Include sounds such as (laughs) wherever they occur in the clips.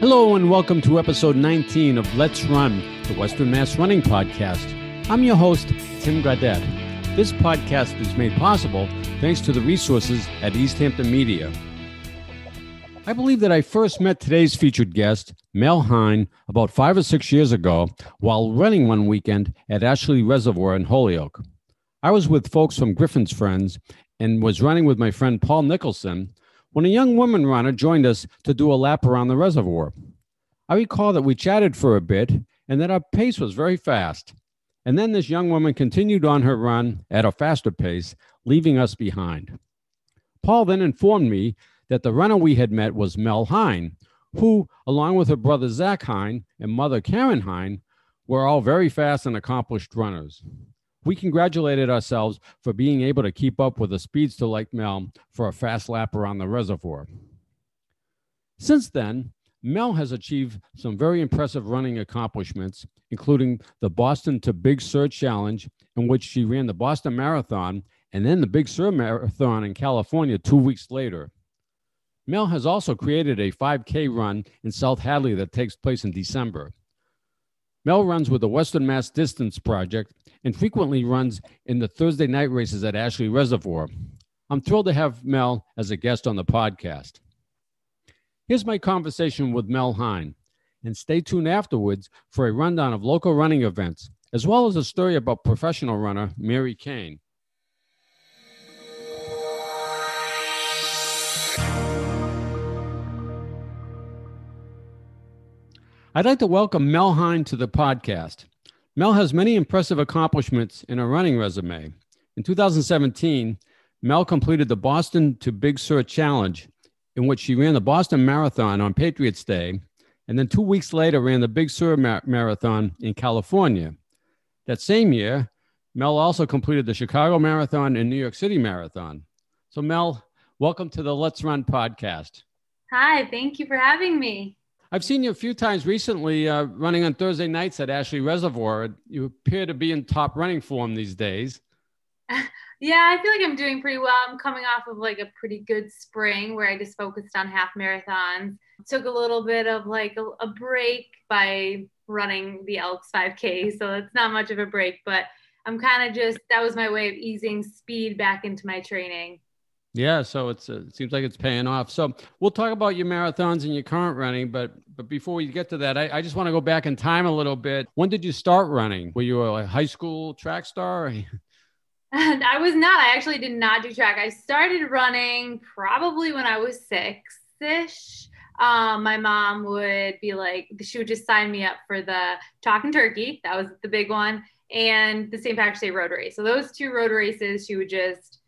Hello, and welcome to episode 19 of Let's Run, the Western Mass Running Podcast. I'm your host, Tim Gaudette. This podcast is made possible thanks to the resources at Easthampton Media. I believe that I first met today's featured guest, Mel Hine, about five or six years ago while running one weekend at Ashley Reservoir in Holyoke. I was with folks from Griffin's Friends and was running with my friend Paul Nicholson when a young woman runner joined us to do a lap around the reservoir. I recall that we chatted for a bit and that our pace was very fast. And then this young woman continued on her run at a faster pace, leaving us behind. Paul then informed me that the runner we had met was Mel Hine, who, along with her brother Zach Hine and mother Karen Hine, were all very fast and accomplished runners. We congratulated ourselves for being able to keep up with a speedster like Mel for a fast lap around the reservoir. Since then, Mel has achieved some very impressive running accomplishments, including the Boston to Big Sur Challenge, in which she ran the Boston Marathon and then the Big Sur Marathon in California two weeks later. Mel has also created a 5K run in South Hadley that takes place in December. Mel runs with the Western Mass Distance Project and frequently runs in the Thursday night races at Ashley Reservoir. I'm thrilled to have Mel as a guest on the podcast. Here's my conversation with Mel Hine, and stay tuned afterwards for a rundown of local running events, as well as a story about professional runner Mary Cain. I'd like to welcome Mel Hine to the podcast. Mel has many impressive accomplishments in her running resume. In 2017, Mel completed the Boston to Big Sur Challenge, in which she ran the Boston Marathon on Patriots Day, and then two weeks later ran the Big Sur Mar- Marathon in California. That same year, Mel also completed the Chicago Marathon and New York City Marathon. So, Mel, welcome to the Let's Run podcast. Hi, thank you for having me. I've seen you a few times recently uh, running on Thursday nights at Ashley Reservoir. You appear to be in top running form these days. (laughs) yeah, I feel like I'm doing pretty well. I'm coming off of like a pretty good spring where I just focused on half marathons. Took a little bit of like a, a break by running the Elks 5K. So it's not much of a break, but I'm kind of just, that was my way of easing speed back into my training. Yeah, so it's uh, it seems like it's paying off. So we'll talk about your marathons and your current running, but but before we get to that, I, I just want to go back in time a little bit. When did you start running? Were you a high school track star? (laughs) (laughs) I was not. I actually did not do track. I started running probably when I was six ish. Um, my mom would be like, she would just sign me up for the Talking Turkey. That was the big one. And the St. Patrick's Day road race. So those two road races, she would just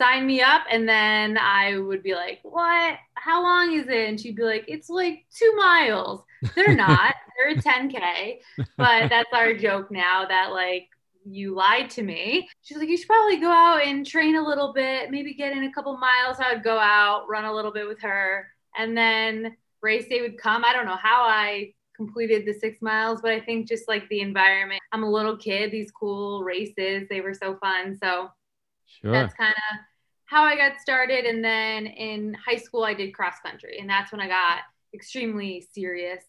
sign me up and then I would be like, "What? How long is it?" And she'd be like, "It's like 2 miles." They're not. (laughs) They're a 10k. But that's our joke now that like you lied to me. She's like, "You should probably go out and train a little bit, maybe get in a couple miles." I would go out, run a little bit with her, and then race day would come. I don't know how I completed the 6 miles, but I think just like the environment. I'm a little kid, these cool races, they were so fun. So Sure. That's kind of how I got started. And then in high school, I did cross country, and that's when I got extremely serious.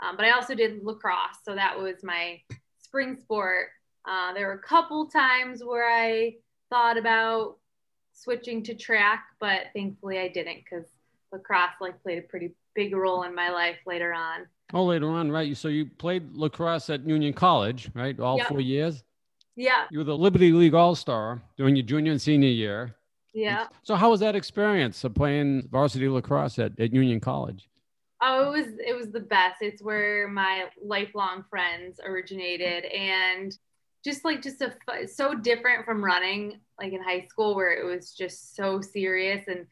Um, but I also did lacrosse, so that was my spring sport. Uh, there were a couple times where I thought about switching to track, but thankfully I didn't because lacrosse like played a pretty big role in my life later on. Oh, later on, right? So you played lacrosse at Union College, right? All yep. four years. Yeah. You were the Liberty League All Star during your junior and senior year. Yeah. So how was that experience of playing varsity lacrosse at, at Union College? Oh, it was it was the best. It's where my lifelong friends originated, and just like just a so different from running like in high school where it was just so serious and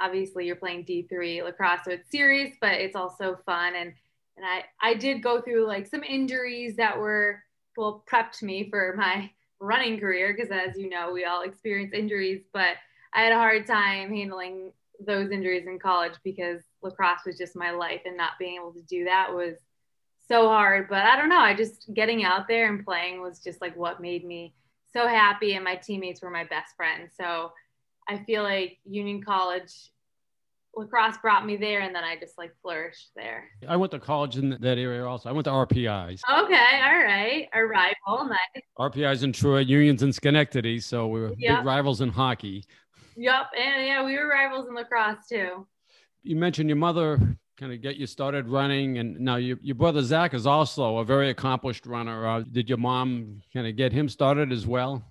obviously you're playing D3 lacrosse so it's serious but it's also fun and and I I did go through like some injuries that were well prepped me for my running career because as you know we all experience injuries but i had a hard time handling those injuries in college because lacrosse was just my life and not being able to do that was so hard. But i don't know i just getting out there and playing was just like what made me so happy and my teammates were my best friends. So i feel like union college lacrosse brought me there and then I just like flourished there. I went to college in that area also. I went to RPIs. Okay, all right. Our rival, nice. RPIs in Troy, Unions in Schenectady. So we were yep. big rivals in hockey. Yep. And yeah, we were rivals in lacrosse too. You mentioned your mother kind of get you started running. And now your, your brother Zach is also a very accomplished runner. Uh, did your mom kind of get him started as well?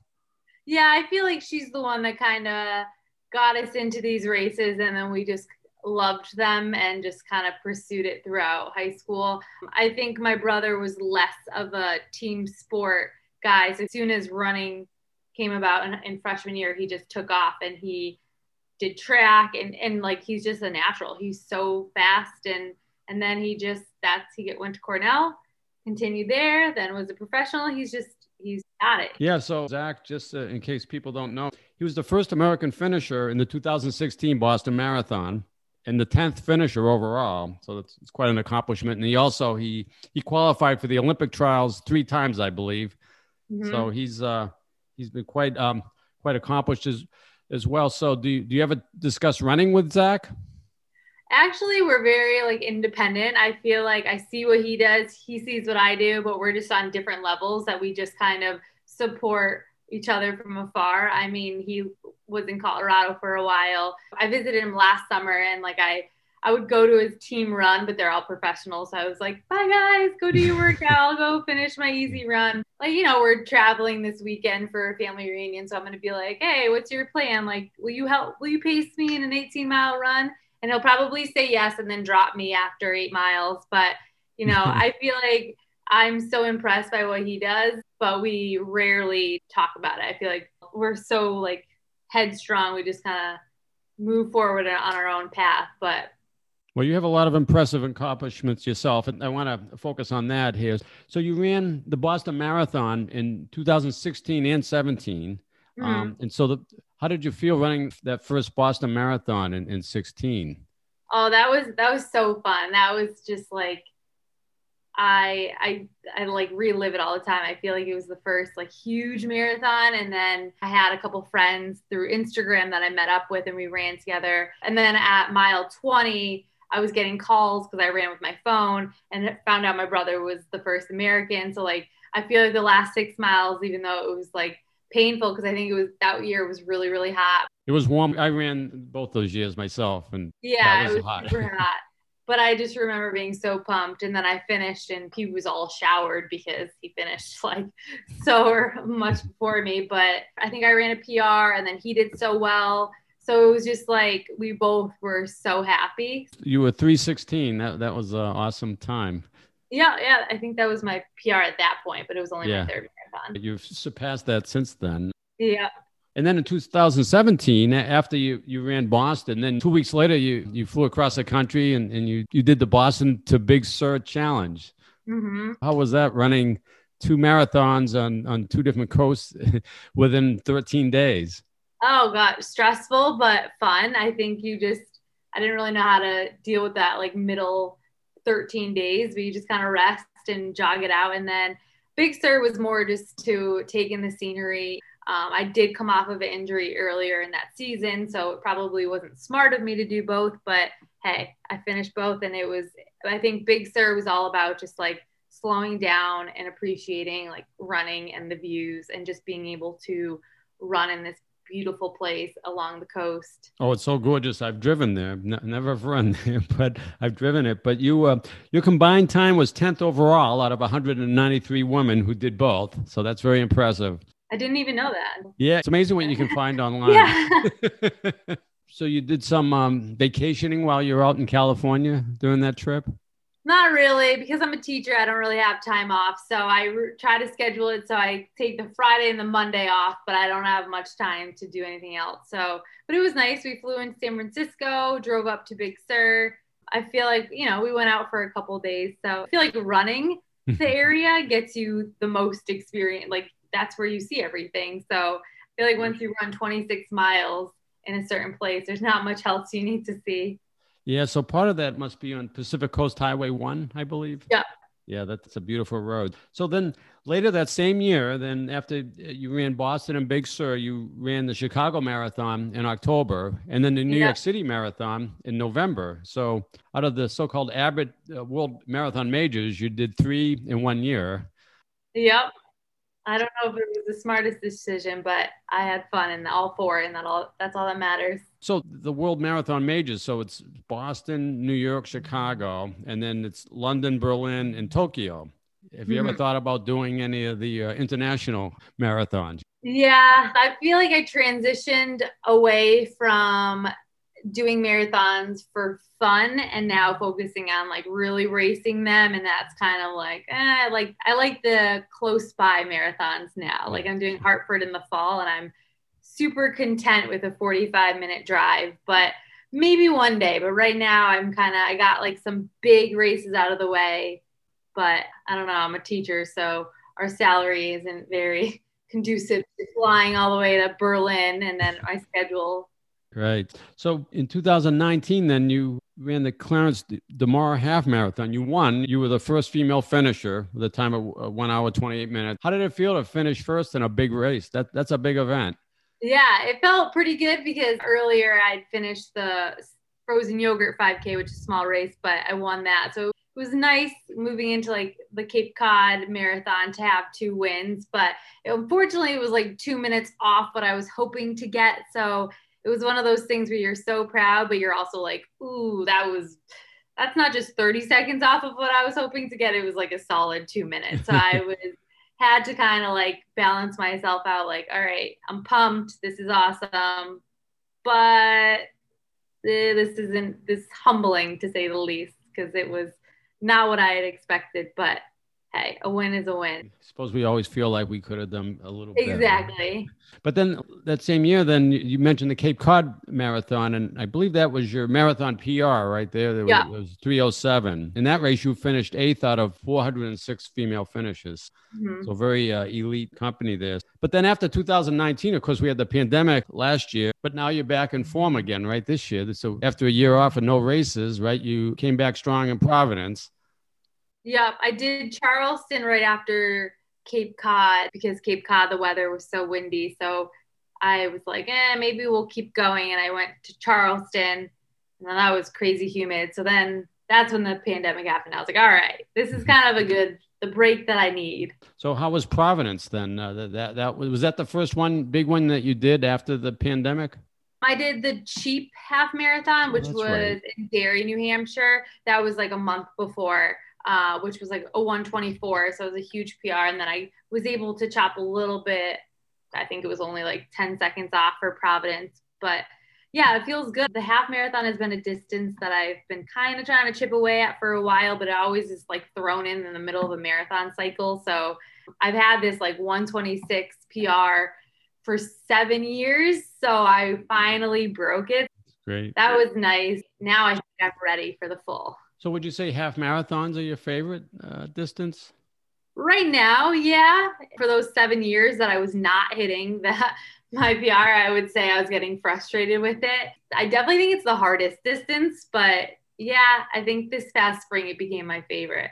Yeah, I feel like she's the one that kind of got us into these races and then we just loved them and just kind of pursued it throughout high school. I think my brother was less of a team sport guy. So as soon as running came about in, in freshman year, he just took off and he did track and, and like he's just a natural. He's so fast and and then he just that's he went to Cornell, continued there, then was a professional. He's just he's got it. Yeah. So Zach, just uh, in case people don't know, he was the first American finisher in the 2016 Boston Marathon and the 10th finisher overall. So it's, it's quite an accomplishment. And he also he he qualified for the Olympic trials three times, I believe. Mm-hmm. So he's uh he's been quite um quite accomplished as as well. So do you, do you ever discuss running with Zach? Actually, we're very like independent. I feel like I see what he does, he sees what I do, but we're just on different levels that we just kind of support each other from afar. I mean, he was in Colorado for a while. I visited him last summer and like I I would go to his team run, but they're all professionals. So I was like, bye guys, go do your (laughs) workout. I'll go finish my easy run. Like, you know, we're traveling this weekend for a family reunion. So I'm going to be like, hey, what's your plan? Like, will you help, will you pace me in an 18 mile run? And he'll probably say yes and then drop me after eight miles. But, you know, (laughs) I feel like I'm so impressed by what he does, but we rarely talk about it. I feel like we're so like headstrong. We just kind of move forward on our own path. But well, you have a lot of impressive accomplishments yourself, and I want to focus on that here. So you ran the Boston Marathon in 2016 and 17, mm-hmm. um, and so the, how did you feel running that first Boston Marathon in, in 16? Oh, that was that was so fun. That was just like I I I like relive it all the time. I feel like it was the first like huge marathon and then I had a couple friends through Instagram that I met up with and we ran together. And then at mile 20, I was getting calls because I ran with my phone and found out my brother was the first American. So like I feel like the last six miles, even though it was like painful because I think it was that year was really really hot. It was warm. I ran both those years myself, and yeah, was it was hot. super hot. (laughs) But I just remember being so pumped, and then I finished, and he was all showered because he finished (laughs) like so much before me. But I think I ran a PR, and then he did so well so it was just like we both were so happy. You were 316. That that was an awesome time. Yeah, yeah. I think that was my PR at that point, but it was only yeah. my third marathon. You've surpassed that since then. Yeah. And then in 2017, after you, you ran Boston, then two weeks later you, you flew across the country and, and you, you did the Boston to Big Sur challenge. Mm-hmm. How was that running two marathons on, on two different coasts (laughs) within 13 days? Oh god, stressful but fun. I think you just I didn't really know how to deal with that like middle 13 days, but you just kind of rest and jog it out. And then Big Sur was more just to take in the scenery. Um, I did come off of an injury earlier in that season, so it probably wasn't smart of me to do both. But hey, I finished both, and it was. I think Big Sur was all about just like slowing down and appreciating like running and the views and just being able to run in this beautiful place along the coast. Oh, it's so gorgeous! I've driven there. N- never run (laughs) there, but I've driven it. But you, uh, your combined time was tenth overall out of 193 women who did both. So that's very impressive. I didn't even know that. Yeah, it's amazing what you can (laughs) find online. yeah. (laughs) so you did some um, vacationing while you were out in California during that trip. Not really, because I'm a teacher. I don't really have time off, so I re- try to schedule it so I take the Friday and the Monday off, but I don't have much time to do anything else. So, but it was nice. We flew into San Francisco, drove up to Big Sur. I feel like you know we went out for a couple days, so I feel like running (laughs) the area gets you the most experience. Like that's where you see everything. So I feel like once you run 26 miles in a certain place, there's not much else you need to see. Yeah, so part of that must be on Pacific Coast Highway 1, I believe. Yeah. Yeah, that's a beautiful road. So then later that same year, then after uh, you ran Boston and Big Sur, you ran the Chicago Marathon in October and then the New yeah. York City Marathon in November. So out of the so called Abbott uh, World Marathon Majors, you did three in one year. Yep. I don't know if it was the smartest decision, but I had fun in all four, and that all that's all that matters. So the World Marathon Majors, so it's Boston, New York, Chicago, and then it's London, Berlin, and Tokyo. Have you mm-hmm. ever thought about doing any of the uh, international marathons? Yeah, I feel like I transitioned away from doing marathons for fun and now focusing on like really racing them and that's kind of like eh, like I like the close by marathons now. Like I'm doing Hartford in the fall and I'm super content with a 45 minute drive, but maybe one day, but right now I'm kind of I got like some big races out of the way, but I don't know, I'm a teacher so our salary isn't very (laughs) conducive to flying all the way to Berlin and then my schedule Right. So in 2019, then you ran the Clarence DeMar half marathon. You won. You were the first female finisher with a time of uh, one hour, 28 minutes. How did it feel to finish first in a big race? That, that's a big event. Yeah, it felt pretty good because earlier I'd finished the frozen yogurt 5K, which is a small race, but I won that. So it was nice moving into like the Cape Cod marathon to have two wins, but unfortunately it was like two minutes off what I was hoping to get. So it was one of those things where you're so proud, but you're also like, ooh, that was that's not just 30 seconds off of what I was hoping to get. It was like a solid two minutes. So I (laughs) was had to kind of like balance myself out, like, all right, I'm pumped. This is awesome. But this isn't this humbling to say the least, because it was not what I had expected, but hey, a win is a win. I suppose we always feel like we could have done a little bit. exactly. Better. But then that same year, then you mentioned the Cape Cod Marathon, and I believe that was your marathon PR right there. there yeah. Was, it was 307. In that race, you finished eighth out of 406 female finishes. Mm-hmm. So very uh, elite company there. But then after 2019, of course, we had the pandemic last year, but now you're back in form again, right? This year. So after a year off and no races, right, you came back strong in Providence. Yep, I did Charleston right after Cape Cod because Cape Cod the weather was so windy. So I was like, eh, maybe we'll keep going. And I went to Charleston, and then that was crazy humid. So then that's when the pandemic happened. I was like, all right, this is kind of a good the break that I need. So how was Providence then? Uh, that, that that was that the first one big one that you did after the pandemic? I did the cheap half marathon, which oh, was right. in Derry, New Hampshire. That was like a month before uh, which was like a 124. So it was a huge PR. And then I was able to chop a little bit. I think it was only like 10 seconds off for Providence. But yeah, it feels good. The half marathon has been a distance that I've been kind of trying to chip away at for a while, but it always is like thrown in in the middle of a marathon cycle. So I've had this like 126 PR for seven years. So I finally broke it. Great. That was nice. Now I think I'm ready for the full. So would you say half marathons are your favorite uh, distance? Right now, yeah. For those seven years that I was not hitting that (laughs) my PR, I would say I was getting frustrated with it. I definitely think it's the hardest distance, but yeah, I think this past spring it became my favorite.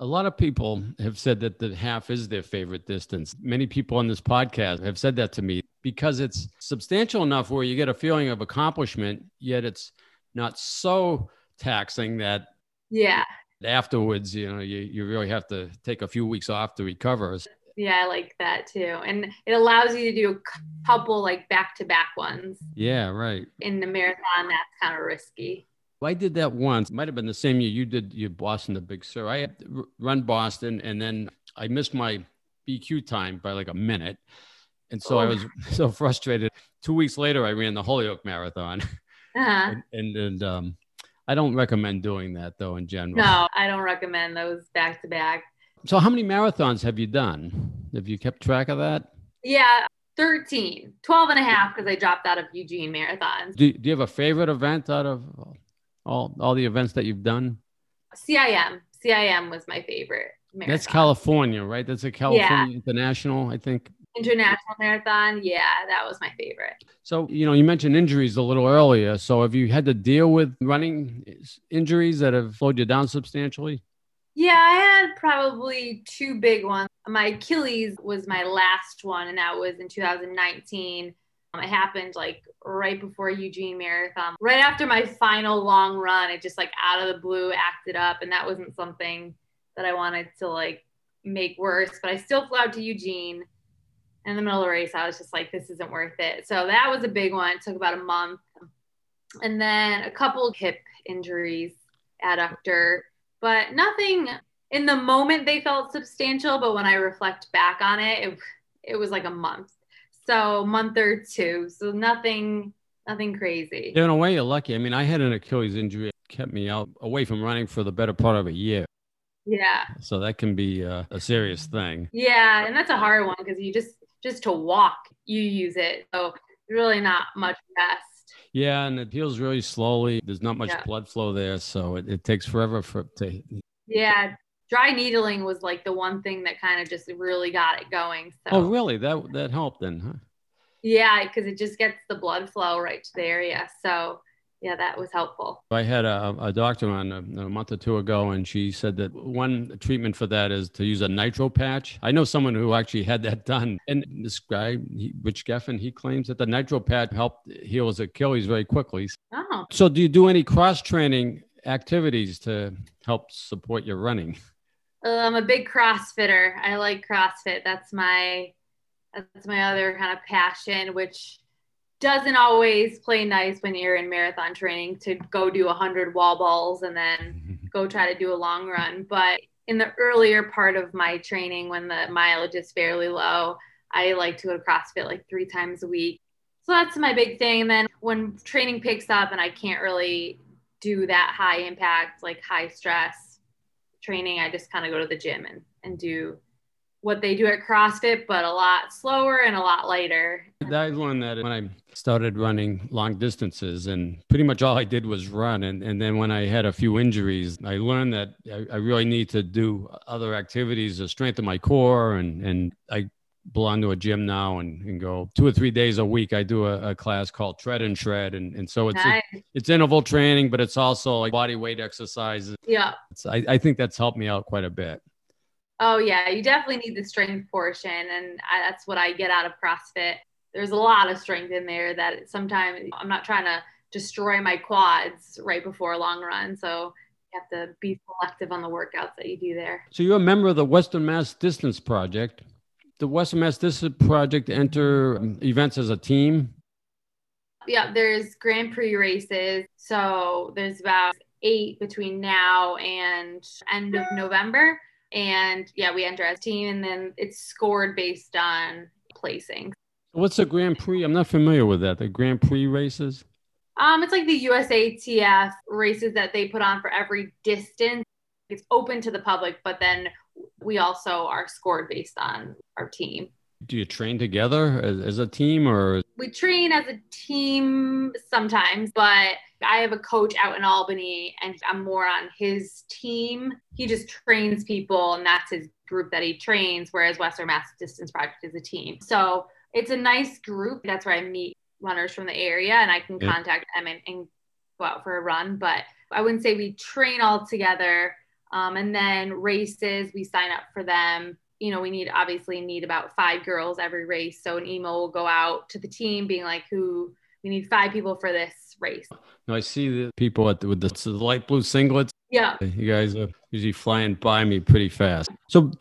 A lot of people have said that the half is their favorite distance. Many people on this podcast have said that to me because it's substantial enough where you get a feeling of accomplishment, yet it's not so taxing that yeah. Afterwards, you know, you, you really have to take a few weeks off to recover. Yeah, I like that too. And it allows you to do a couple like back to back ones. Yeah, right. In the marathon, that's kind of risky. I did that once. Might have been the same year you did your Boston the Big Sur. I had run Boston and then I missed my BQ time by like a minute. And so oh. I was (laughs) so frustrated. Two weeks later, I ran the Holyoke Marathon. Uh-huh. And, and, and um, I don't recommend doing that though in general. No, I don't recommend those back to back. So how many marathons have you done? Have you kept track of that? Yeah, 13, 12 and a half because I dropped out of Eugene marathons. Do, do you have a favorite event out of all, all the events that you've done? CIM. CIM was my favorite. Marathon. That's California, right? That's a California yeah. International, I think. International marathon. Yeah, that was my favorite. So, you know, you mentioned injuries a little earlier. So, have you had to deal with running injuries that have slowed you down substantially? Yeah, I had probably two big ones. My Achilles was my last one, and that was in 2019. Um, it happened like right before Eugene Marathon. Right after my final long run, it just like out of the blue acted up, and that wasn't something that I wanted to like make worse. But I still flew out to Eugene. In the middle of the race, I was just like, this isn't worth it. So that was a big one. It took about a month. And then a couple hip injuries, adductor, but nothing in the moment they felt substantial. But when I reflect back on it, it, it was like a month so month or two. So nothing, nothing crazy. In a way, you're lucky. I mean, I had an Achilles injury that kept me out away from running for the better part of a year. Yeah. So that can be a, a serious thing. Yeah, and that's a hard one because you just just to walk, you use it. So really not much rest. Yeah, and it heals really slowly. There's not much yeah. blood flow there, so it, it takes forever for to. Yeah, dry needling was like the one thing that kind of just really got it going. So. Oh, really? That that helped then, huh? Yeah, because it just gets the blood flow right to the area. So yeah, that was helpful. I had a, a doctor on a, a, month or two ago, and she said that one treatment for that is to use a nitro patch. I know someone who actually had that done. And this guy, he, Rich Geffen, he claims that the nitro patch helped heal his Achilles very quickly. Oh. So, do you do any cross training activities to help support your running? Uh, I'm a big CrossFitter. I like CrossFit. That's my that's my other kind of passion, which doesn't always play nice when you're in marathon training to go do 100 wall balls and then (laughs) go try to do a long run. But in the earlier part of my training, when the mileage is fairly low, I like to go to CrossFit like three times a week. So that's my big thing. And then when training picks up and I can't really do that high impact, like high stress training, I just kind of go to the gym and, and do what they do at CrossFit, but a lot slower and a lot lighter. I one that when I started running long distances, and pretty much all I did was run. And, and then when I had a few injuries, I learned that I, I really need to do other activities to strengthen my core. And, and I belong to a gym now and, and go two or three days a week. I do a, a class called Tread and Shred, and, and so it's nice. it, it's interval training, but it's also like body weight exercises. Yeah, I, I think that's helped me out quite a bit. Oh yeah, you definitely need the strength portion, and I, that's what I get out of CrossFit. There's a lot of strength in there that sometimes I'm not trying to destroy my quads right before a long run, so you have to be selective on the workouts that you do there. So you're a member of the Western Mass Distance Project the Western Mass Distance Project enter um, events as a team? Yeah, there's Grand Prix races. So there's about eight between now and end of November. And yeah, we enter as a team and then it's scored based on placing. What's a Grand Prix? I'm not familiar with that. The Grand Prix races? Um, it's like the USATF races that they put on for every distance. It's open to the public, but then we also are scored based on our team. Do you train together as, as a team or? We train as a team sometimes, but I have a coach out in Albany and I'm more on his team. He just trains people and that's his group that he trains, whereas Western Mass Distance Project is a team. So it's a nice group. That's where I meet runners from the area and I can yeah. contact them and, and go out for a run. But I wouldn't say we train all together um, and then races, we sign up for them. You know, we need obviously need about five girls every race. So an email will go out to the team being like, who we need five people for this race. Now I see the people at the, with the, the light blue singlets. Yeah. You guys are usually flying by me pretty fast. So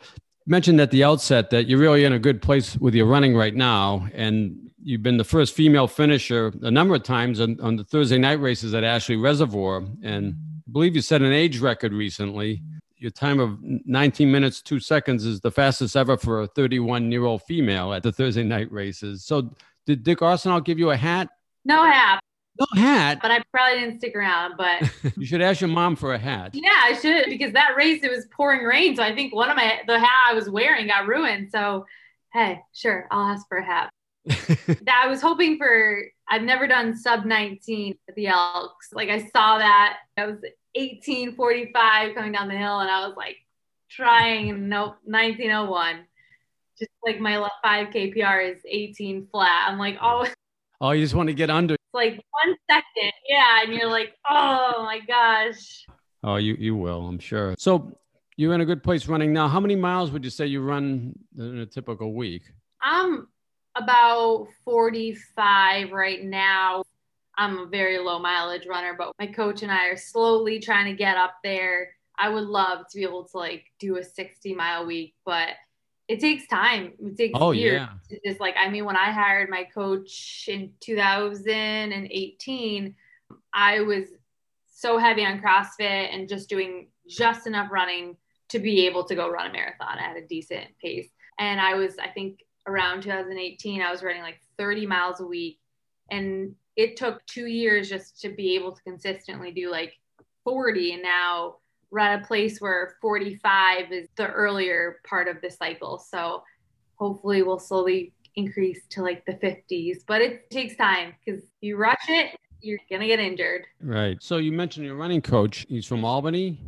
mentioned at the outset that you're really in a good place with your running right now. And you've been the first female finisher a number of times on, on the Thursday night races at Ashley Reservoir. And I believe you set an age record recently. Your time of 19 minutes, two seconds is the fastest ever for a 31 year old female at the Thursday night races. So, did Dick Arsenal give you a hat? No hat. No hat. But I probably didn't stick around. But (laughs) you should ask your mom for a hat. Yeah, I should because that race it was pouring rain. So I think one of my the hat I was wearing got ruined. So hey, sure, I'll ask for a hat. (laughs) that I was hoping for I've never done sub 19 at the Elks. Like I saw that. I was 1845 coming down the hill and I was like trying nope 1901 just like my 5k PR is 18 flat I'm like oh oh you just want to get under it's like one second yeah and you're like oh my gosh oh you you will I'm sure so you're in a good place running now. How many miles would you say you run in a typical week? I'm about 45 right now. I'm a very low mileage runner, but my coach and I are slowly trying to get up there. I would love to be able to like do a 60 mile week, but it takes time. It takes oh, years. Yeah. Just like I mean, when I hired my coach in 2018, I was so heavy on CrossFit and just doing just enough running to be able to go run a marathon at a decent pace. And I was, I think, around 2018, I was running like 30 miles a week. And it took two years just to be able to consistently do like 40. And now we're at a place where 45 is the earlier part of the cycle. So hopefully we'll slowly increase to like the 50s, but it takes time because you rush it, you're going to get injured. Right. So you mentioned your running coach. He's from Albany.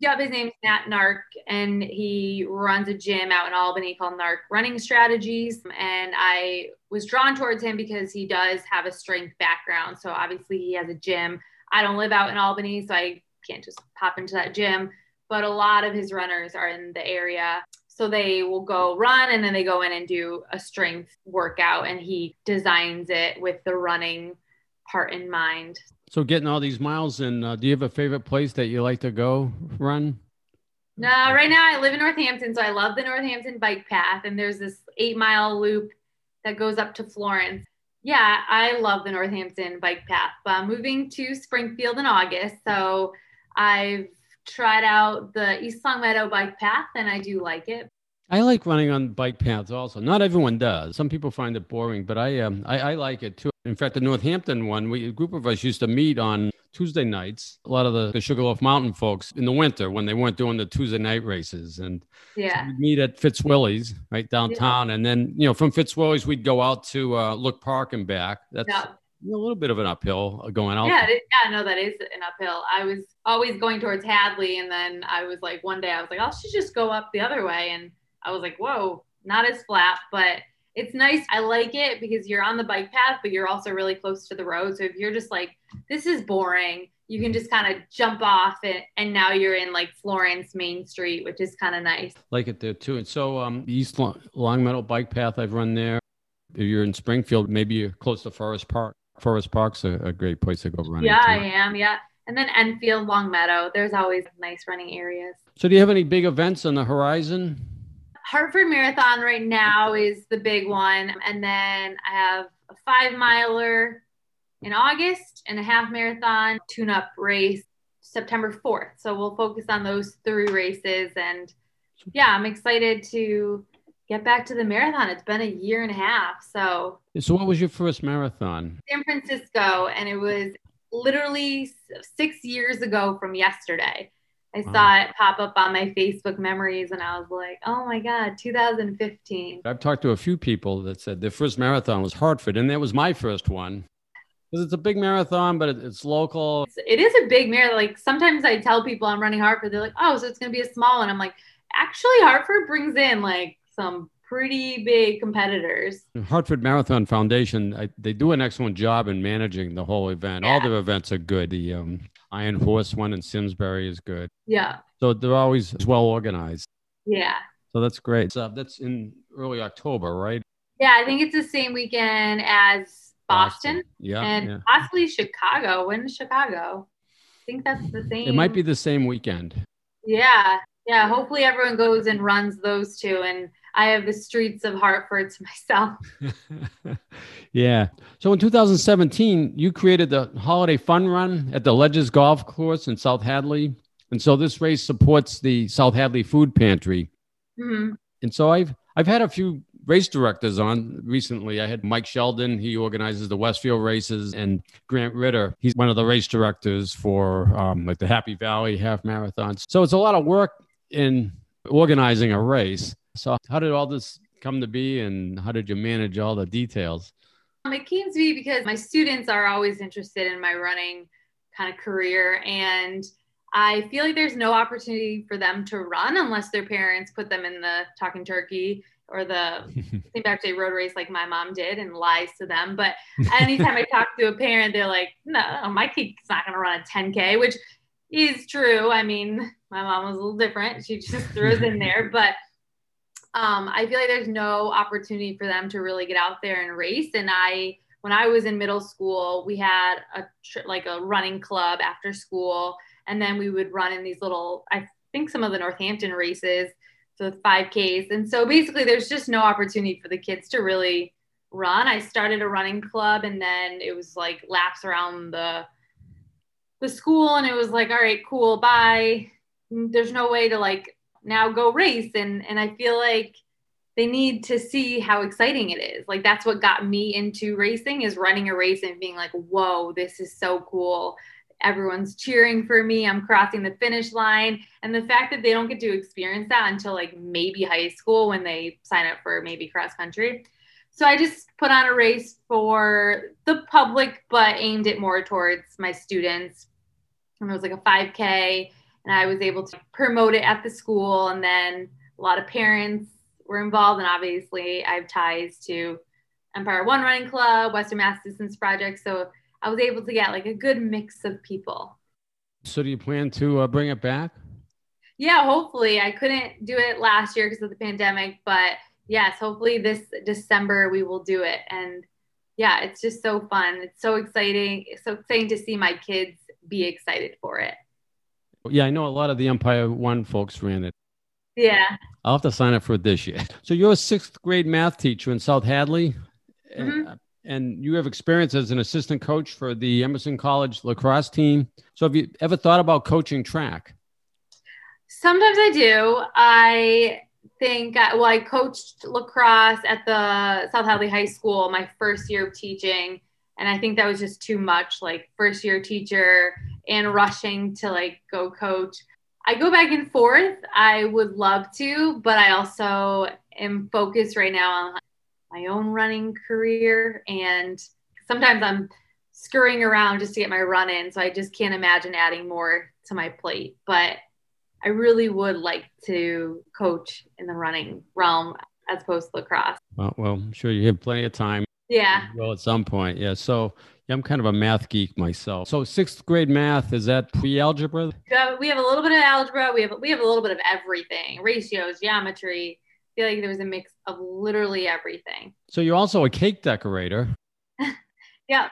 Yep, his name's Nat Nark, and he runs a gym out in Albany called Nark Running Strategies. And I was drawn towards him because he does have a strength background. So obviously, he has a gym. I don't live out in Albany, so I can't just pop into that gym. But a lot of his runners are in the area. So they will go run and then they go in and do a strength workout, and he designs it with the running part in mind. So getting all these miles in, uh, do you have a favorite place that you like to go run? No, right now I live in Northampton, so I love the Northampton bike path, and there's this eight mile loop that goes up to Florence. Yeah, I love the Northampton bike path. But I'm moving to Springfield in August, so I've tried out the East Longmeadow bike path, and I do like it. I like running on bike paths also. Not everyone does. Some people find it boring, but I um I, I like it too. In fact, the Northampton one, we a group of us used to meet on Tuesday nights. A lot of the, the Sugarloaf Mountain folks in the winter when they weren't doing the Tuesday night races, and yeah, so we'd meet at Fitzwilly's right downtown, yeah. and then you know from Fitzwilly's we'd go out to uh, Look Park and back. That's yeah. A little bit of an uphill going out. Yeah, it, yeah, no, that is an uphill. I was always going towards Hadley, and then I was like, one day I was like, I should just go up the other way, and I was like, whoa, not as flat, but it's nice. I like it because you're on the bike path, but you're also really close to the road. So if you're just like, this is boring, you can just kind of jump off it and now you're in like Florence Main Street, which is kind of nice. Like it there too. And so um East Longmeadow bike path I've run there. If you're in Springfield, maybe you're close to Forest Park. Forest Park's a, a great place to go running. Yeah, too. I am. Yeah. And then Enfield, Longmeadow. There's always nice running areas. So do you have any big events on the horizon? Hartford Marathon right now is the big one. And then I have a five miler in August and a half marathon tune up race September 4th. So we'll focus on those three races. And yeah, I'm excited to get back to the marathon. It's been a year and a half. So, so what was your first marathon? San Francisco. And it was literally six years ago from yesterday. I wow. saw it pop up on my Facebook memories and I was like, oh my God, 2015. I've talked to a few people that said their first marathon was Hartford, and that was my first one. Because it's a big marathon, but it's local. It is a big marathon. Like sometimes I tell people I'm running Hartford, they're like, oh, so it's going to be a small one. I'm like, actually, Hartford brings in like some pretty big competitors. Hartford Marathon Foundation, I, they do an excellent job in managing the whole event. Yeah. All their events are good. The um, Iron Horse one in Simsbury is good. Yeah. So they're always well organized. Yeah. So that's great. So that's in early October, right? Yeah, I think it's the same weekend as Boston. Boston. Yeah. And yeah. possibly Chicago. When Chicago? I think that's the same. It might be the same weekend. Yeah. Yeah. Hopefully everyone goes and runs those two. And I have the streets of Hartford to myself. (laughs) yeah. So in 2017, you created the Holiday Fun Run at the Ledges Golf Course in South Hadley. And so this race supports the South Hadley Food Pantry. Mm-hmm. And so I've I've had a few race directors on recently. I had Mike Sheldon, he organizes the Westfield races, and Grant Ritter, he's one of the race directors for um, like the Happy Valley half marathons. So it's a lot of work in organizing a race. So, how did all this come to be, and how did you manage all the details? Um, it came to be because my students are always interested in my running kind of career, and I feel like there's no opportunity for them to run unless their parents put them in the talking turkey or the (laughs) St. Patrick's Day road race like my mom did and lies to them. But anytime I (laughs) talk to a parent, they're like, no, my kid's not going to run a 10K, which is true. I mean, My mom was a little different. She just throws in there, but um, I feel like there's no opportunity for them to really get out there and race. And I, when I was in middle school, we had a like a running club after school, and then we would run in these little. I think some of the Northampton races, so 5Ks, and so basically, there's just no opportunity for the kids to really run. I started a running club, and then it was like laps around the the school, and it was like, all right, cool, bye. There's no way to like now go race, and and I feel like they need to see how exciting it is. Like that's what got me into racing is running a race and being like, whoa, this is so cool. Everyone's cheering for me. I'm crossing the finish line. And the fact that they don't get to experience that until like maybe high school when they sign up for maybe cross country. So I just put on a race for the public, but aimed it more towards my students. And it was like a 5K. And I was able to promote it at the school. And then a lot of parents were involved. And obviously, I have ties to Empire One Running Club, Western Mass Distance Project. So I was able to get like a good mix of people. So, do you plan to uh, bring it back? Yeah, hopefully. I couldn't do it last year because of the pandemic, but yes, hopefully this December we will do it. And yeah, it's just so fun. It's so exciting. It's so exciting to see my kids be excited for it. Yeah, I know a lot of the Empire One folks ran it. Yeah. I'll have to sign up for it this year. (laughs) So you're a sixth grade math teacher in South Hadley, mm-hmm. and, and you have experience as an assistant coach for the Emerson College lacrosse team. So have you ever thought about coaching track? Sometimes I do. I think, uh, well, I coached lacrosse at the South Hadley High School my first year of teaching. And I think that was just too much, like first year teacher and rushing to like go coach. I go back and forth. I would love to, but I also am focused right now on my own running career. And sometimes I'm scurrying around just to get my run in. So I just can't imagine adding more to my plate. But I really would like to coach in the running realm as opposed to lacrosse. Well, well I'm sure you have plenty of time. Yeah. Well, at some point. Yeah. So yeah, I'm kind of a math geek myself. So sixth grade math is that pre-algebra? we have a little bit of algebra. We have we have a little bit of everything: ratios, geometry. I feel like there was a mix of literally everything. So you're also a cake decorator. (laughs) yeah,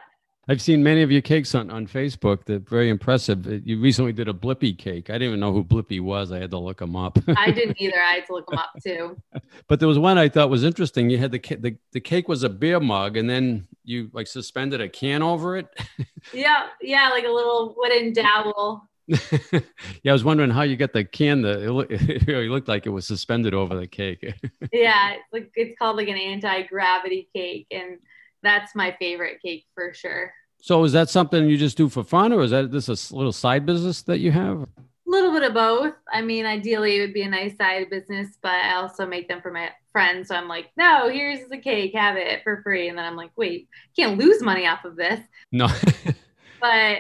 I've seen many of your cakes on, on Facebook. They're very impressive. Uh, you recently did a Blippi cake. I didn't even know who Blippi was. I had to look him up. (laughs) I didn't either. I had to look him up too. (laughs) But there was one I thought was interesting. You had the the the cake was a beer mug, and then you like suspended a can over it. (laughs) yeah, yeah, like a little wooden dowel. yeah, I was wondering how you got the can. The it, it really looked like it was suspended over the cake. yeah, like it's called like an anti gravity cake, and that's my favorite cake for sure. So is that something you just do for fun, or is that this a little side business that you have? A little bit of both. I mean, ideally it would be a nice side business, but I also make them for my friends. So I'm like, no, here's the cake, have it for free. And then I'm like, wait, can't lose money off of this. No. (laughs) but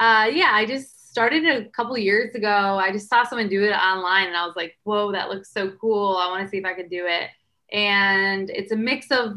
uh, yeah, I just started a couple years ago. I just saw someone do it online, and I was like, whoa, that looks so cool. I want to see if I could do it. And it's a mix of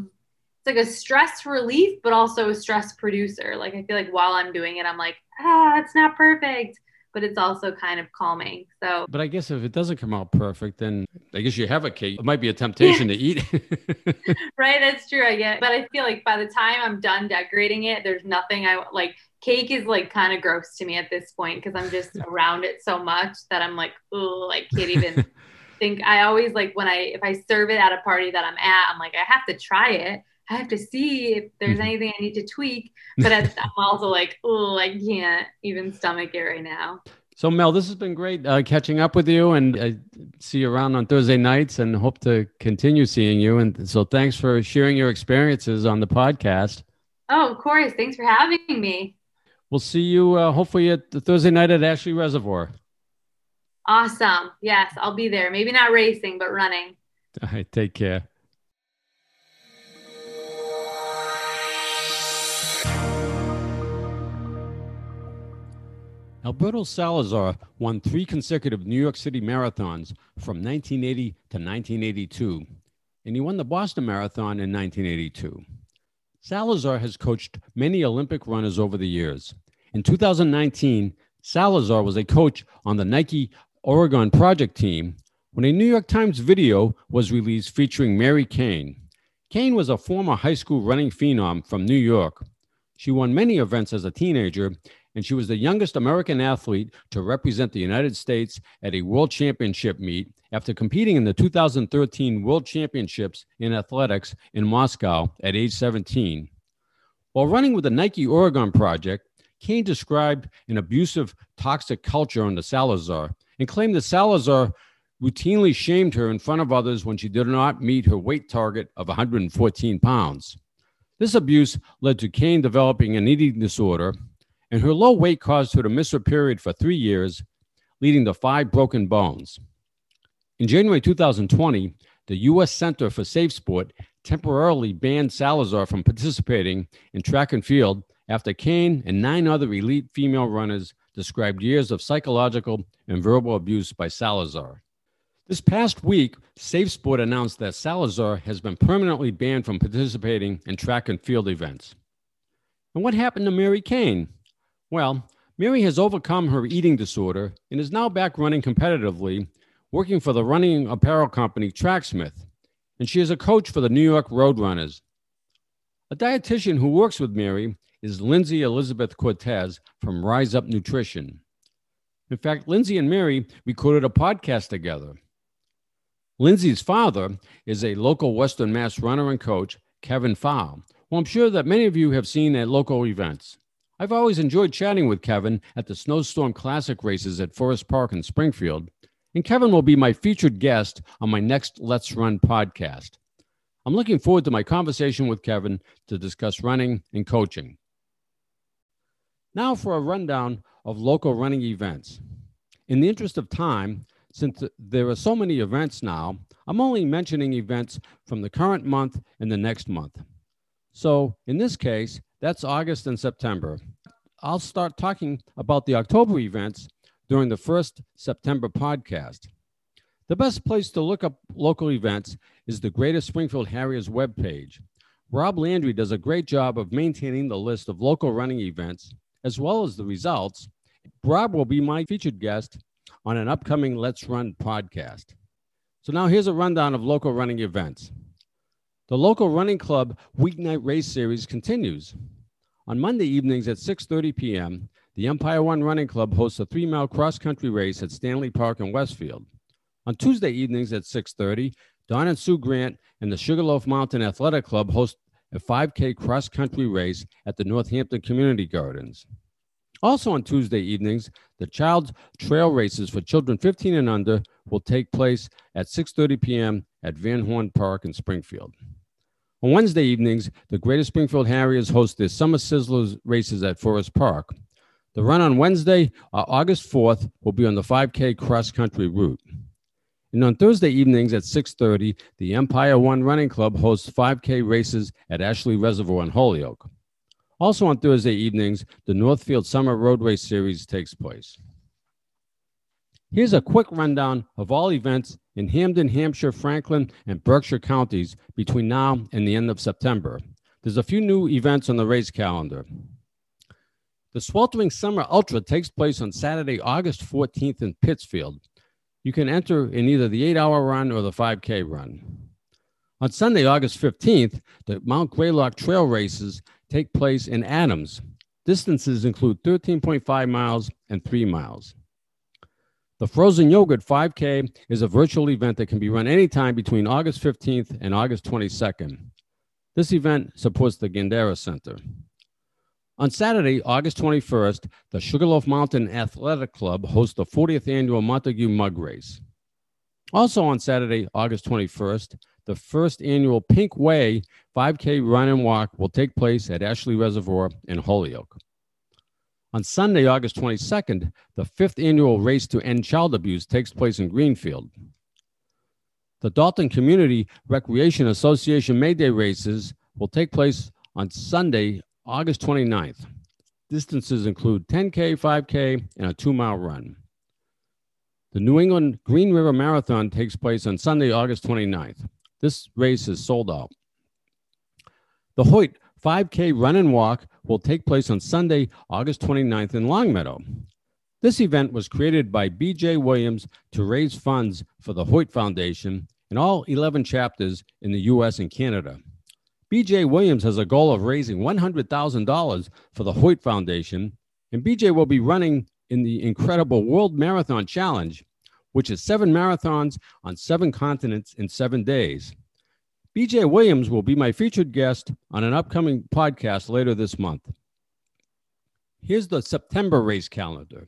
like a stress relief, but also a stress producer. Like I feel like while I'm doing it, I'm like, ah, it's not perfect, but it's also kind of calming. So, but I guess if it doesn't come out perfect, then I guess you have a cake. It might be a temptation to eat. (laughs) right, that's true. I get, but I feel like by the time I'm done decorating it, there's nothing I like. Cake is like kind of gross to me at this point because I'm just (laughs) around it so much that I'm like, oh, I can't even. (laughs) think I always like when I if I serve it at a party that I'm at, I'm like I have to try it I have to see if there's mm-hmm. anything I need to tweak. But I'm also like, oh, I can't even stomach it right now. So Mel, this has been great uh, catching up with you, and I see you around on Thursday nights, and hope to continue seeing you. And so, thanks for sharing your experiences on the podcast. Oh, of course. Thanks for having me. We'll see you uh, hopefully at the Thursday night at Ashley Reservoir. Awesome. Yes, I'll be there. Maybe not racing, but running. All right. Take care. Alberto Salazar won three consecutive New York City marathons from 1980 to 1982, and he won the Boston Marathon in 1982. Salazar has coached many Olympic runners over the years. In 2019, Salazar was a coach on the Nike Oregon project team when a New York Times video was released featuring Mary Cain. Cain was a former high school running phenom from New York. She won many events as a teenager, and she was the youngest American athlete to represent the United States at a world championship meet after competing in the 2013 World Championships in athletics in Moscow at age 17. While running with the Nike Oregon Project, Cain described an abusive, toxic culture under Salazar and claimed that Salazar routinely shamed her in front of others when she did not meet her weight target of 114 pounds. This abuse led to Cain developing an eating disorder, and her low weight caused her to miss her period for three years, leading to five broken bones. In January 2020, the U.S. Center for Safe Sport temporarily banned Salazar from participating in track and field after Cain and nine other elite female runners described years of psychological and verbal abuse by Salazar. This past week, Safe Sport announced that Salazar has been permanently banned from participating in track and field events. And what happened to Mary Cain? Well, Mary has overcome her eating disorder and is now back running competitively, working for the running apparel company Tracksmith, and she is a coach for the New York Roadrunners. A dietitian who works with Mary is Lindsay Elizabeth Cortez from Rise Up Nutrition. In fact, Lindsay and Mary recorded a podcast together. Lindsay's father is a local Western Mass runner and coach, Kevin Fowl, who I'm sure that many of you have seen at local events. I've always enjoyed chatting with Kevin at the Snowstorm Classic races at Forest Park in Springfield, and Kevin will be my featured guest on my next Let's Run podcast. I'm looking forward to my conversation with Kevin to discuss running and coaching. Now for a rundown of local running events. In the interest of time, since there are so many events now, I'm only mentioning events from the current month and the next month. So in this case, that's August and September. I'll start talking about the October events during the first September podcast. The best place to look up local events is the Greater Springfield Harriers webpage. Rob Landry does a great job of maintaining the list of local running events as well as the results. Rob will be my featured guest on an upcoming Let's Run podcast. So now here's a rundown of local running events. The local running club weeknight race series continues. On Monday evenings at 6:30 p.m., the Empire One Running Club hosts a three-mile cross-country race at Stanley Park in Westfield. On Tuesday evenings at 6:30, Don and Sue Grant and the Sugarloaf Mountain Athletic Club host a 5K cross-country race at the Northampton Community Gardens. Also on Tuesday evenings, the Child's Trail races for children 15 and under will take place at 6:30 p.m. at Van Horn Park in Springfield. On Wednesday evenings, the Greater Springfield Harriers host their Summer Sizzlers races at Forest Park. The run on Wednesday, uh, August 4th, will be on the 5K cross country route. And on Thursday evenings at 6:30, the Empire One Running Club hosts 5K races at Ashley Reservoir in Holyoke. Also on Thursday evenings, the Northfield Summer Road Race Series takes place. Here's a quick rundown of all events in Hampden, Hampshire, Franklin, and Berkshire counties between now and the end of September. There's a few new events on the race calendar. The Sweltering Summer Ultra takes place on Saturday, August 14th in Pittsfield. You can enter in either the eight hour run or the 5K run. On Sunday, August 15th, the Mount Greylock Trail races take place in Adams. Distances include 13.5 miles and 3 miles. The Frozen Yogurt 5K is a virtual event that can be run anytime between August 15th and August 22nd. This event supports the Gandara Center. On Saturday, August 21st, the Sugarloaf Mountain Athletic Club hosts the 40th annual Montague Mug Race. Also on Saturday, August 21st, the first annual Pink Way 5K run and walk will take place at Ashley Reservoir in Holyoke. On Sunday, August 22nd, the fifth annual Race to End Child Abuse takes place in Greenfield. The Dalton Community Recreation Association May Day races will take place on Sunday, August 29th. Distances include 10K, 5K, and a two mile run. The New England Green River Marathon takes place on Sunday, August 29th. This race is sold out. The Hoyt 5K run and walk will take place on Sunday, August 29th in Longmeadow. This event was created by BJ Williams to raise funds for the Hoyt Foundation and all 11 chapters in the US and Canada. BJ Williams has a goal of raising $100,000 for the Hoyt Foundation, and BJ will be running in the incredible World Marathon Challenge, which is seven marathons on seven continents in seven days. BJ Williams will be my featured guest on an upcoming podcast later this month. Here's the September race calendar.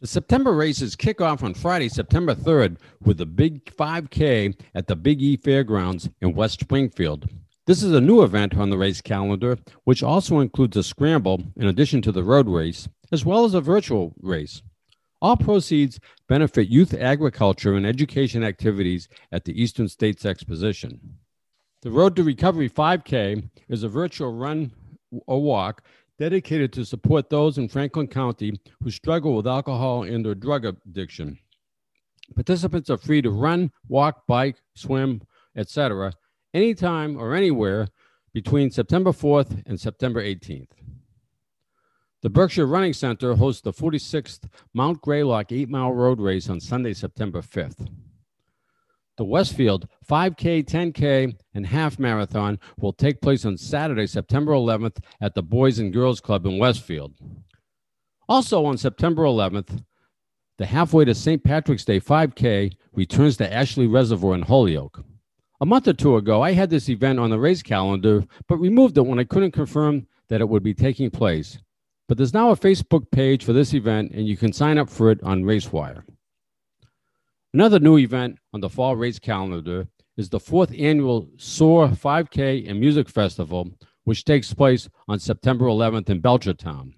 The September races kick off on Friday, September 3rd, with the Big 5K at the Big E Fairgrounds in West Springfield. This is a new event on the race calendar, which also includes a scramble in addition to the road race, as well as a virtual race. All proceeds benefit youth agriculture and education activities at the Eastern States Exposition. The Road to Recovery 5K is a virtual run or walk dedicated to support those in Franklin County who struggle with alcohol and or drug addiction. Participants are free to run, walk, bike, swim, etc., anytime or anywhere between September 4th and September 18th. The Berkshire Running Center hosts the 46th Mount Greylock 8 Mile Road Race on Sunday, September 5th. The Westfield 5K, 10K, and half marathon will take place on Saturday, September 11th at the Boys and Girls Club in Westfield. Also on September 11th, the halfway to St. Patrick's Day 5K returns to Ashley Reservoir in Holyoke. A month or two ago, I had this event on the race calendar, but removed it when I couldn't confirm that it would be taking place. But there's now a Facebook page for this event, and you can sign up for it on RaceWire. Another new event on the fall race calendar is the fourth annual SOAR 5K and Music Festival, which takes place on September 11th in Belchertown.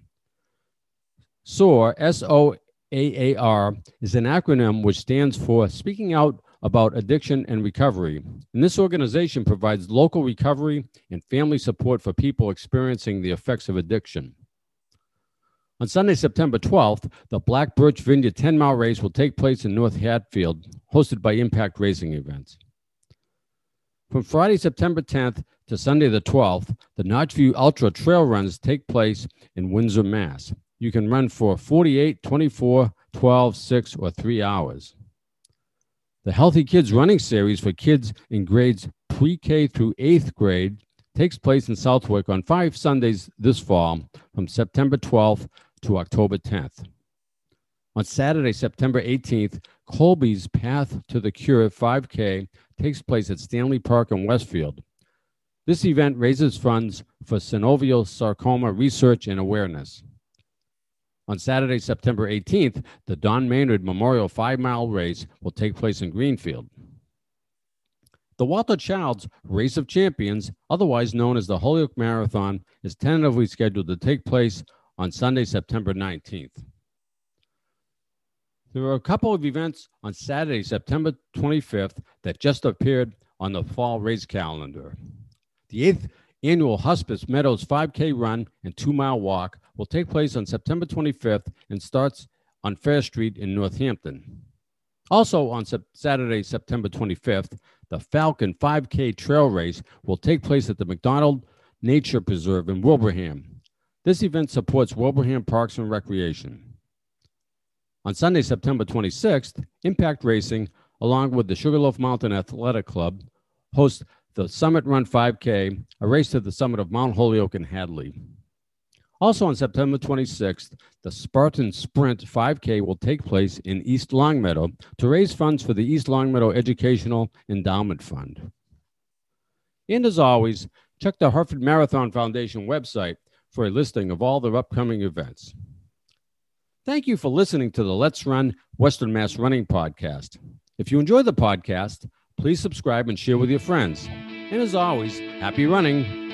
SOAR, S O A A R, is an acronym which stands for Speaking Out About Addiction and Recovery. And this organization provides local recovery and family support for people experiencing the effects of addiction. On Sunday, September 12th, the Black Birch Vineyard 10 mile race will take place in North Hatfield, hosted by Impact Racing Events. From Friday, September 10th to Sunday, the 12th, the Notchview Ultra Trail Runs take place in Windsor, Mass. You can run for 48, 24, 12, 6, or 3 hours. The Healthy Kids Running Series for kids in grades pre K through 8th grade takes place in Southwick on five Sundays this fall from September 12th to October 10th. On Saturday, September 18th, Colby's Path to the Cure 5K takes place at Stanley Park in Westfield. This event raises funds for synovial sarcoma research and awareness. On Saturday, September 18th, the Don Maynard Memorial 5 mile race will take place in Greenfield. The Walter Childs Race of Champions, otherwise known as the Holyoke Marathon, is tentatively scheduled to take place on Sunday, September 19th. There are a couple of events on Saturday, September 25th, that just appeared on the fall race calendar. The eighth annual Hospice Meadows 5K run and two mile walk will take place on September 25th and starts on Fair Street in Northampton. Also on Saturday, September 25th, the Falcon 5K trail race will take place at the McDonald Nature Preserve in Wilbraham. This event supports Wilbraham Parks and Recreation. On Sunday, September 26th, Impact Racing, along with the Sugarloaf Mountain Athletic Club, hosts the Summit Run 5K, a race to the summit of Mount Holyoke and Hadley. Also on September 26th, the Spartan Sprint 5K will take place in East Longmeadow to raise funds for the East Longmeadow Educational Endowment Fund. And as always, check the Hartford Marathon Foundation website for a listing of all the upcoming events. Thank you for listening to the Let's Run Western Mass Running podcast. If you enjoy the podcast, please subscribe and share with your friends. And as always, happy running.